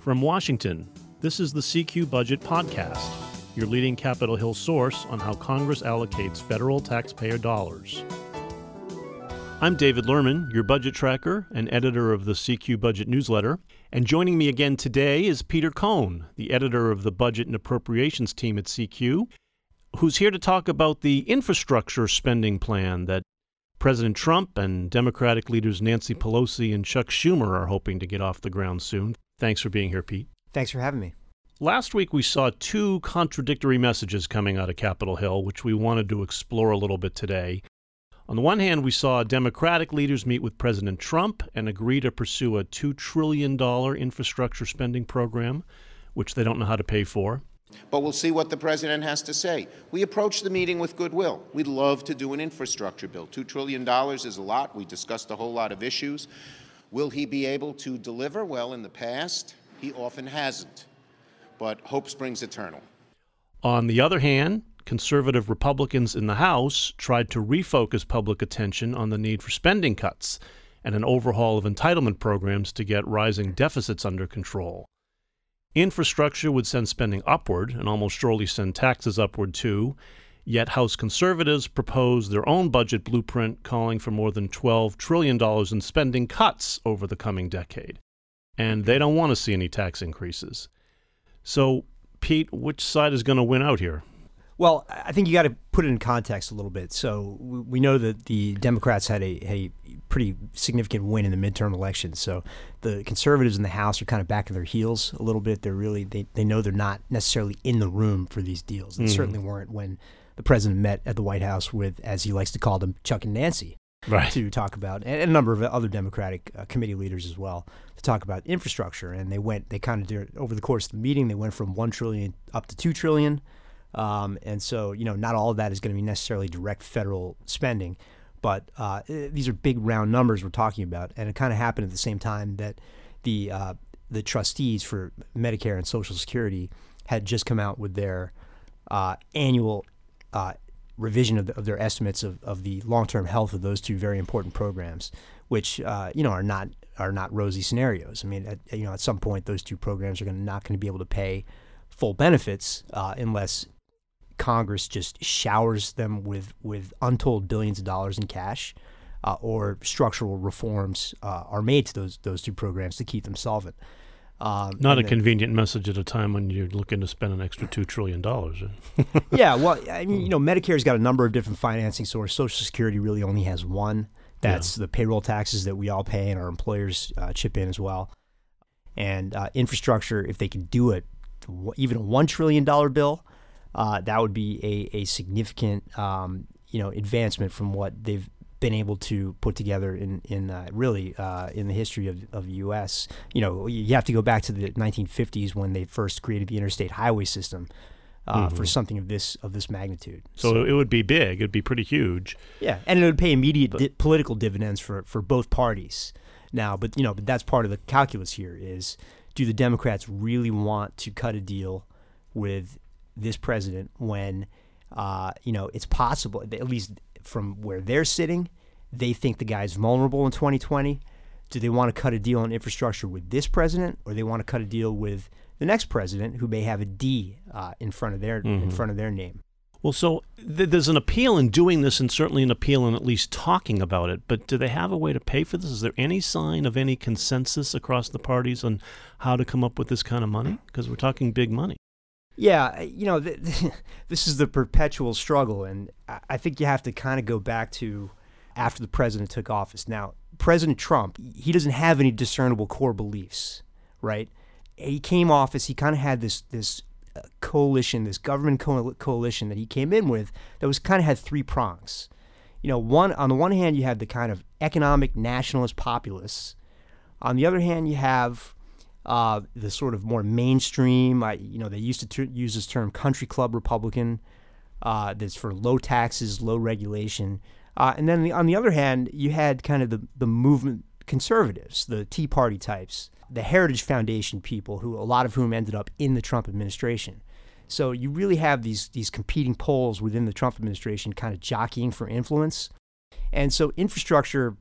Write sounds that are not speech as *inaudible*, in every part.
From Washington, this is the CQ Budget Podcast, your leading Capitol Hill source on how Congress allocates federal taxpayer dollars. I'm David Lerman, your budget tracker and editor of the CQ Budget newsletter. And joining me again today is Peter Cohn, the editor of the Budget and Appropriations team at CQ, who's here to talk about the infrastructure spending plan that President Trump and Democratic leaders Nancy Pelosi and Chuck Schumer are hoping to get off the ground soon. Thanks for being here, Pete. Thanks for having me. Last week, we saw two contradictory messages coming out of Capitol Hill, which we wanted to explore a little bit today. On the one hand, we saw Democratic leaders meet with President Trump and agree to pursue a $2 trillion infrastructure spending program, which they don't know how to pay for. But we'll see what the president has to say. We approached the meeting with goodwill. We'd love to do an infrastructure bill. $2 trillion is a lot. We discussed a whole lot of issues. Will he be able to deliver? Well, in the past, he often hasn't. But hope springs eternal. On the other hand, conservative Republicans in the House tried to refocus public attention on the need for spending cuts and an overhaul of entitlement programs to get rising deficits under control. Infrastructure would send spending upward and almost surely send taxes upward too. Yet House conservatives proposed their own budget blueprint calling for more than $12 trillion in spending cuts over the coming decade. And they don't want to see any tax increases. So, Pete, which side is going to win out here? Well, I think you got to put it in context a little bit. So we know that the Democrats had a, a pretty significant win in the midterm elections. So the conservatives in the House are kind of back in their heels a little bit. They're really they, they know they're not necessarily in the room for these deals. They mm-hmm. certainly weren't when the president met at the White House with, as he likes to call them, Chuck and Nancy. Right. To talk about, and a number of other Democratic uh, committee leaders as well, to talk about infrastructure. And they went, they kind of did, over the course of the meeting, they went from one trillion up to two trillion. Um, and so, you know, not all of that is going to be necessarily direct federal spending, but uh, eh, these are big round numbers we're talking about. And it kind of happened at the same time that the uh, the trustees for Medicare and Social Security had just come out with their uh, annual uh, revision of, the, of, their estimates of, of the long term health of those two very important programs, which uh, you know are not are not rosy scenarios. I mean, at, you know, at some point those two programs are going not going to be able to pay full benefits uh, unless Congress just showers them with with untold billions of dollars in cash, uh, or structural reforms uh, are made to those those two programs to keep them solvent. Um, Not a then, convenient message at a time when you're looking to spend an extra two trillion dollars. *laughs* yeah, well, I mean, you know, Medicare's got a number of different financing sources. Social Security really only has one. That's yeah. the payroll taxes that we all pay and our employers uh, chip in as well. And uh, infrastructure, if they could do it, even a one trillion dollar bill, uh, that would be a, a significant um, you know advancement from what they've been able to put together in in uh, really uh, in the history of, of the U.S. You know, you have to go back to the 1950s when they first created the interstate highway system. Uh, mm-hmm. For something of this of this magnitude, so, so, it would be big. It'd be pretty huge. Yeah, and it would pay immediate di- political dividends for for both parties. Now, but you know, but that's part of the calculus here: is do the Democrats really want to cut a deal with this president when, uh, you know, it's possible, at least from where they're sitting, they think the guy's vulnerable in 2020. Do they want to cut a deal on infrastructure with this president, or they want to cut a deal with the next president who may have a D uh, in front of their mm-hmm. in front of their name? Well, so th- there's an appeal in doing this, and certainly an appeal in at least talking about it. But do they have a way to pay for this? Is there any sign of any consensus across the parties on how to come up with this kind of money? Because we're talking big money. Yeah, you know, th- *laughs* this is the perpetual struggle, and I think you have to kind of go back to after the president took office. Now, President Trump, he doesn't have any discernible core beliefs, right? He came office, he kind of had this this uh, coalition, this government co- coalition that he came in with that was kind of had three prongs. You know, one on the one hand, you have the kind of economic nationalist populists. On the other hand, you have uh, the sort of more mainstream. I, you know, they used to ter- use this term "country club Republican." Uh, that's for low taxes, low regulation. Uh, and then the, on the other hand, you had kind of the the movement conservatives, the Tea Party types, the Heritage Foundation people, who a lot of whom ended up in the Trump administration. So you really have these these competing poles within the Trump administration, kind of jockeying for influence. And so infrastructure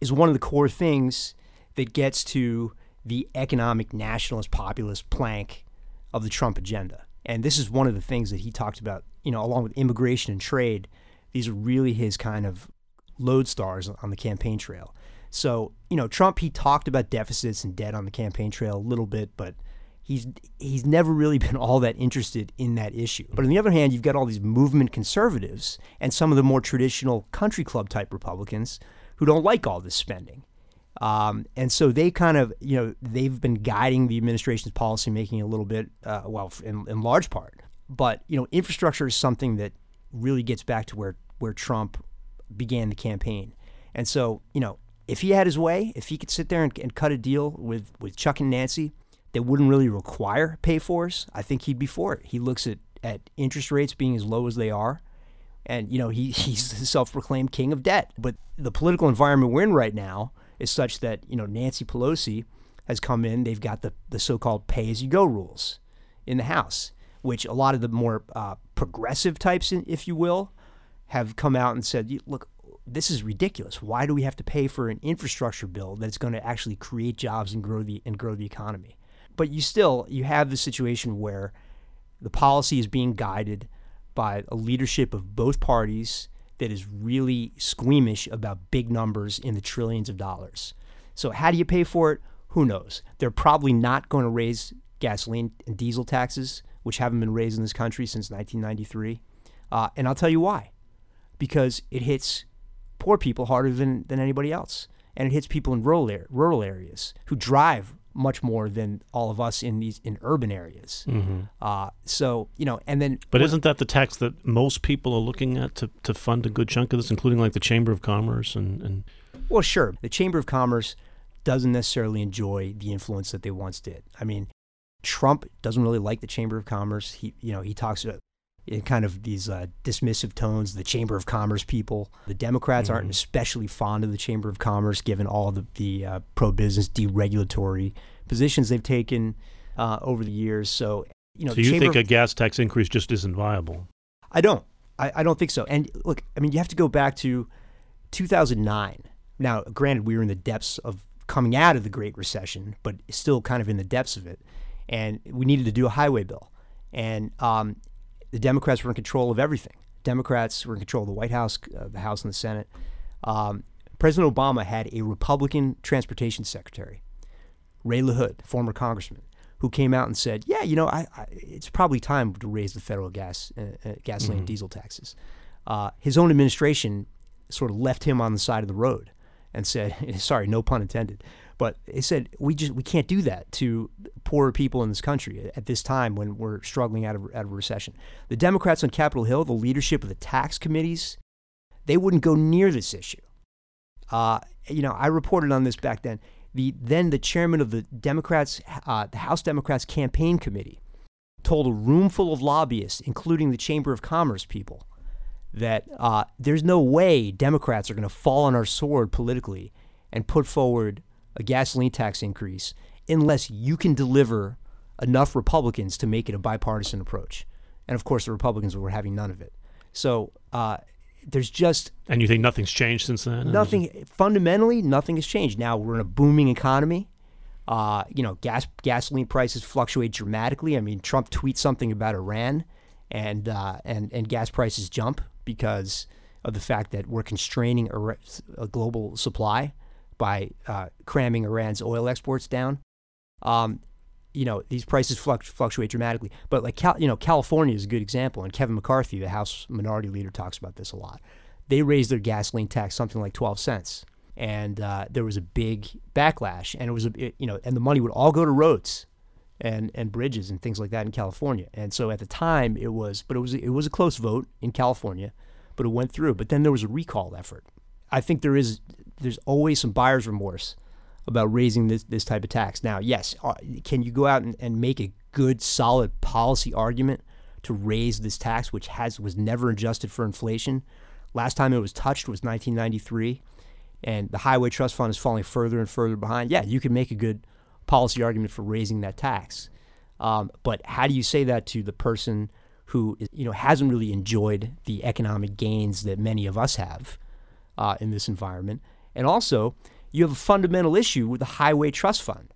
is one of the core things that gets to the economic nationalist populist plank of the Trump agenda. And this is one of the things that he talked about, you know, along with immigration and trade. These are really his kind of lodestars on the campaign trail. So, you know, Trump, he talked about deficits and debt on the campaign trail a little bit, but he's he's never really *laughs* been all that interested in that issue. But on the other hand, you've got all these movement conservatives and some of the more traditional country club type Republicans who don't like all this spending. Um, and so they kind of, you know, they've been guiding the administration's policy making a little bit, uh, well, in, in large part. But you know, infrastructure is something that really gets back to where where Trump began the campaign. And so, you know, if he had his way, if he could sit there and, and cut a deal with, with Chuck and Nancy that wouldn't really require pay fors, I think he'd be for it. He looks at, at interest rates being as low as they are. And, you know, he, *laughs* he's the self proclaimed king of debt. But the political environment we're in right now is such that, you know, Nancy Pelosi has come in. They've got the, the so called pay as you go rules in the House, which a lot of the more uh, progressive types, if you will, have come out and said, look, this is ridiculous. Why do we have to pay for an infrastructure bill that's going to actually create jobs and grow the and grow the economy? But you still you have the situation where the policy is being guided by a leadership of both parties that is really squeamish about big numbers in the trillions of dollars. So how do you pay for it? Who knows? They're probably not going to raise gasoline and diesel taxes, which haven't been raised in this country since 1993. Uh, and I'll tell you why. Because it hits poor people harder than, than anybody else. And it hits people in rural, rural areas who drive much more than all of us in these in urban areas. Mm-hmm. Uh, so you know, and then. But isn't that the tax that most people are looking at to, to fund a good chunk of this, including like the Chamber of Commerce and, and? Well, sure. The Chamber of Commerce doesn't necessarily enjoy the influence that they once did. I mean, Trump doesn't really like the Chamber of Commerce. He, you know, he talks about in kind of these uh, dismissive tones, the Chamber of Commerce people. The Democrats mm-hmm. aren't especially fond of the Chamber of Commerce, given all the, the uh, pro business deregulatory positions they've taken uh, over the years. So, you know, so you think a gas tax increase just isn't viable? I don't. I, I don't think so. And look, I mean, you have to go back to 2009. Now, granted, we were in the depths of coming out of the Great Recession, but still kind of in the depths of it. And we needed to do a highway bill. And um, the Democrats were in control of everything. Democrats were in control of the White House, uh, the House, and the Senate. Um, President Obama had a Republican transportation secretary, Ray LaHood, former congressman, who came out and said, "Yeah, you know, I, I, it's probably time to raise the federal gas, uh, uh, gasoline, mm-hmm. and diesel taxes." Uh, his own administration sort of left him on the side of the road and said, *laughs* "Sorry, no pun intended." But they said we just we can't do that to poorer people in this country at this time when we're struggling out of out of recession. The Democrats on Capitol Hill, the leadership of the tax committees, they wouldn't go near this issue. Uh, you know, I reported on this back then. The then the chairman of the Democrats, uh, the House Democrats campaign committee, told a room full of lobbyists, including the Chamber of Commerce people, that uh, there's no way Democrats are going to fall on our sword politically and put forward a gasoline tax increase unless you can deliver enough Republicans to make it a bipartisan approach. And of course, the Republicans were having none of it. So uh, there's just. And you think nothing's changed since then? Nothing. Fundamentally, nothing has changed. Now we're in a booming economy. Uh, you know, gas gasoline prices fluctuate dramatically. I mean, Trump tweets something about Iran, and uh, and and gas prices jump because of the fact that we're constraining a, a global supply by uh, cramming Iran's oil exports down. Um, you know, these prices fluctuate dramatically. But like, Cal- you know, California is a good example, and Kevin McCarthy, the House Minority Leader, talks about this a lot. They raised their gasoline tax something like 12 cents, and uh, there was a big backlash, and it was a, it, you know, and the money would all go to roads and and bridges and things like that in California. And so at the time, it was, but it was it was a close vote in California, but it went through. But then there was a recall effort. I think there is there's always some buyer's remorse about raising this, this type of tax. Now, yes, uh, can you go out and, and make a good, solid policy argument to raise this tax, which has was never adjusted for inflation? Last time it was touched was 1993, and the Highway Trust Fund is falling further and further behind. Yeah, you can make a good policy argument for raising that tax, um, but how do you say that to the person who you know hasn't really enjoyed the economic gains that many of us have uh, in this environment? And also, you have a fundamental issue with the Highway Trust Fund,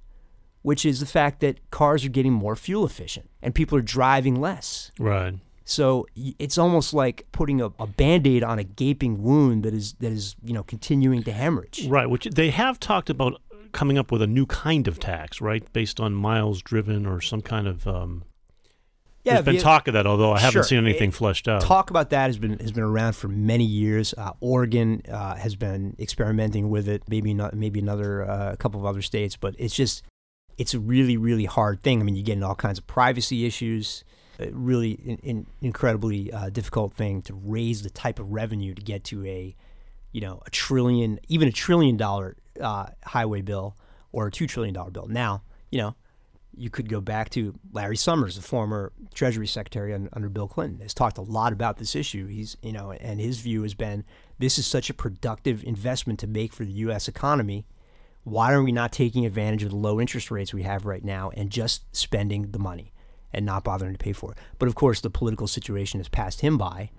which is the fact that cars are getting more fuel efficient and people are driving less. Right. So it's almost like putting a, a band-aid on a gaping wound that is that is you know continuing to hemorrhage. Right, which they have talked about coming up with a new kind of tax, right, based on miles driven or some kind of. Um, Yeah, there's been the- talk of that, although I haven't Sure. seen anything It- fleshed out. Talk about that has been has been around for many years. Uh, Oregon uh, has been experimenting with it. Maybe not. Maybe another uh, a couple of other states, but it's just it's a really really hard thing. I mean, you get into all kinds of privacy issues. Really in, in, incredibly uh, difficult thing to raise the type of revenue to get to a you know a trillion even a trillion dollar uh, highway bill or a two trillion dollar bill. Now you know you could go back to Larry Summers, the former Treasury Secretary under Bill Clinton, has talked a lot about this issue. He's, you know, and his view has been this is such a productive investment to make for the U.S. economy. Why are we not taking advantage of the low interest rates we have right now and just spending the money and not bothering to pay for it? But of course, the political situation has passed him by,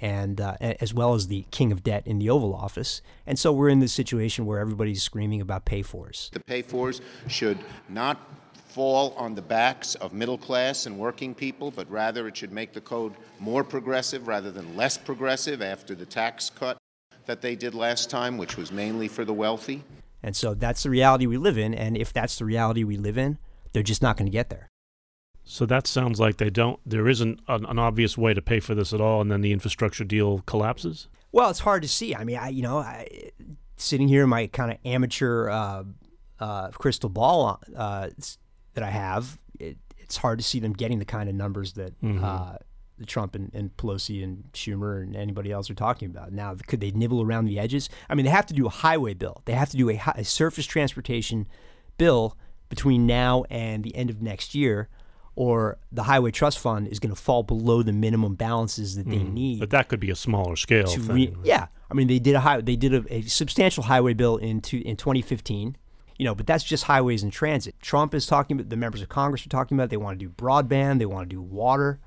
and uh, as well as the king of debt in the Oval Office. And so we're in this situation where everybody's screaming about pay fors. The pay fors should not fall on the backs of middle class and working people, but rather it should make the code more progressive rather than less progressive after the tax cut that they did last time, which was mainly for the wealthy. And so that's the reality we live in. And if that's the reality we live in, they're just not going to get there. so that sounds like they don't. There isn't an, an obvious way to pay for this at all, and then the infrastructure deal collapses. Well, it's hard to see. I mean, I, you know, I, sitting here in my kind of amateur uh, uh, crystal ball uh, s- that I have, it, it's hard to see them getting the kind of numbers that uh, the Trump and, and Pelosi and Schumer and anybody else are talking about. Now, could they nibble around the edges? I mean, they have to do a highway bill. They have to do a, a surface transportation bill between now and the end of next year, or the Highway Trust Fund is going to fall below the minimum balances that they need But that could be a smaller scale thing. re- yeah. I mean, they did a high, they did a, a substantial highway bill in two, in 2015. You know, but that's just highways and transit. Trump is talking about the members of Congress are talking about they want to do broadband, they want to do water.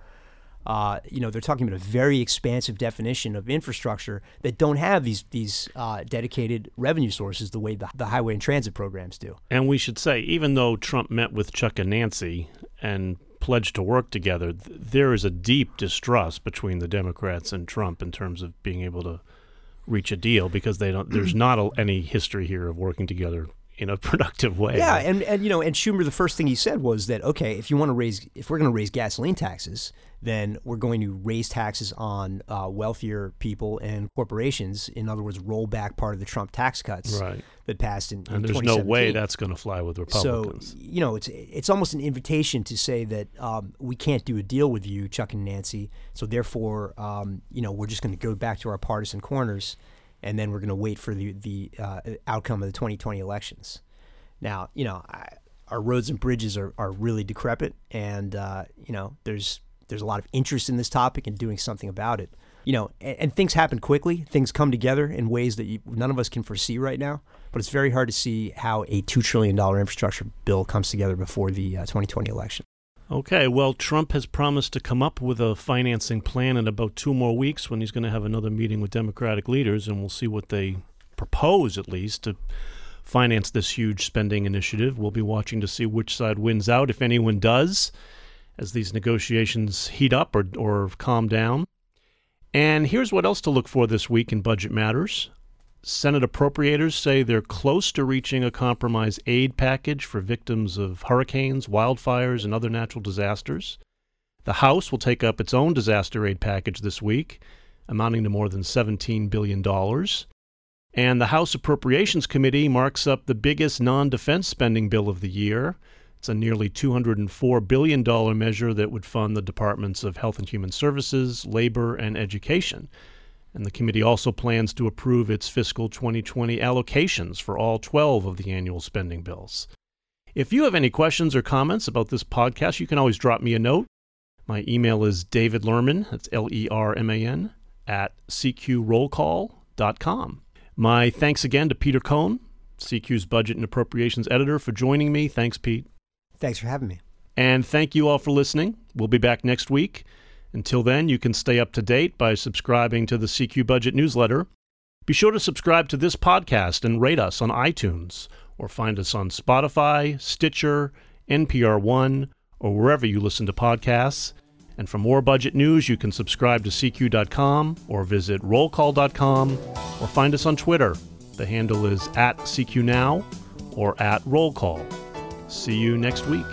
Uh, you know, they're talking about a very expansive definition of infrastructure that don't have these these uh, dedicated revenue sources the way the, the highway and transit programs do. And we should say, even though Trump met with Chuck and Nancy and pledged to work together, th- there is a deep distrust between the Democrats and Trump in terms of being able to reach a deal because they don't. There's *clears throat* not a, any history here of working together in a *laughs* productive way. Yeah, and, and you know, and Schumer, the first thing he said was that okay, if you want to raise, if we're going to raise gasoline taxes, then we're going to raise taxes on uh, wealthier people and corporations. In other words, roll back part of the Trump tax cuts Right. that passed in. in and there's no way that's going to fly with Republicans. So you know, it's it's almost an invitation to say that um, we can't do a deal with you, Chuck and Nancy. So therefore, um, you know, we're just going to go back to our partisan corners, and then we're going to wait for the the uh, outcome of the 2020 elections. Now, you know, I, our roads and bridges are, are really decrepit, and uh, you know, there's there's a lot of interest in this topic and doing something about it. You know, and, and things happen quickly. Things come together in ways that you, none of us can foresee right now. But it's very hard to see how a two trillion dollar infrastructure bill comes together before the uh, 2020 election. Okay, well, Trump has promised to come up with a financing plan in about two more weeks when he's going to have another meeting with Democratic leaders, and we'll see what they propose, at least, to finance this huge spending initiative. We'll be watching to see which side wins out, if anyone does, as these negotiations heat up or, or calm down. And here's what else to look for this week in Budget Matters. Senate appropriators say they're close to reaching a compromise aid package for victims of hurricanes, wildfires, and other natural disasters. The House will take up its own disaster aid package this week, amounting to more than $17 billion. And the House Appropriations Committee marks up the biggest non defense spending bill of the year. It's a nearly $204 billion measure that would fund the Departments of Health and Human Services, Labor, and Education. And the committee also plans to approve its fiscal 2020 allocations for all 12 of the annual spending bills. If you have any questions or comments about this podcast, you can always drop me a note. My email is David Lerman, that's L E R M A N, at cqrollcall.com. My thanks again to Peter Cohn, CQ's Budget and Appropriations Editor, for joining me. Thanks, Pete. Thanks for having me. And thank you all for listening. We'll be back next week. Until then, you can stay up to date by subscribing to the CQ Budget newsletter. Be sure to subscribe to this podcast and rate us on iTunes or find us on Spotify, Stitcher, NPR One, or wherever you listen to podcasts. And for more budget news, you can subscribe to CQ.com or visit rollcall.com or find us on Twitter. The handle is at CQ Now or at Roll Call. See you next week.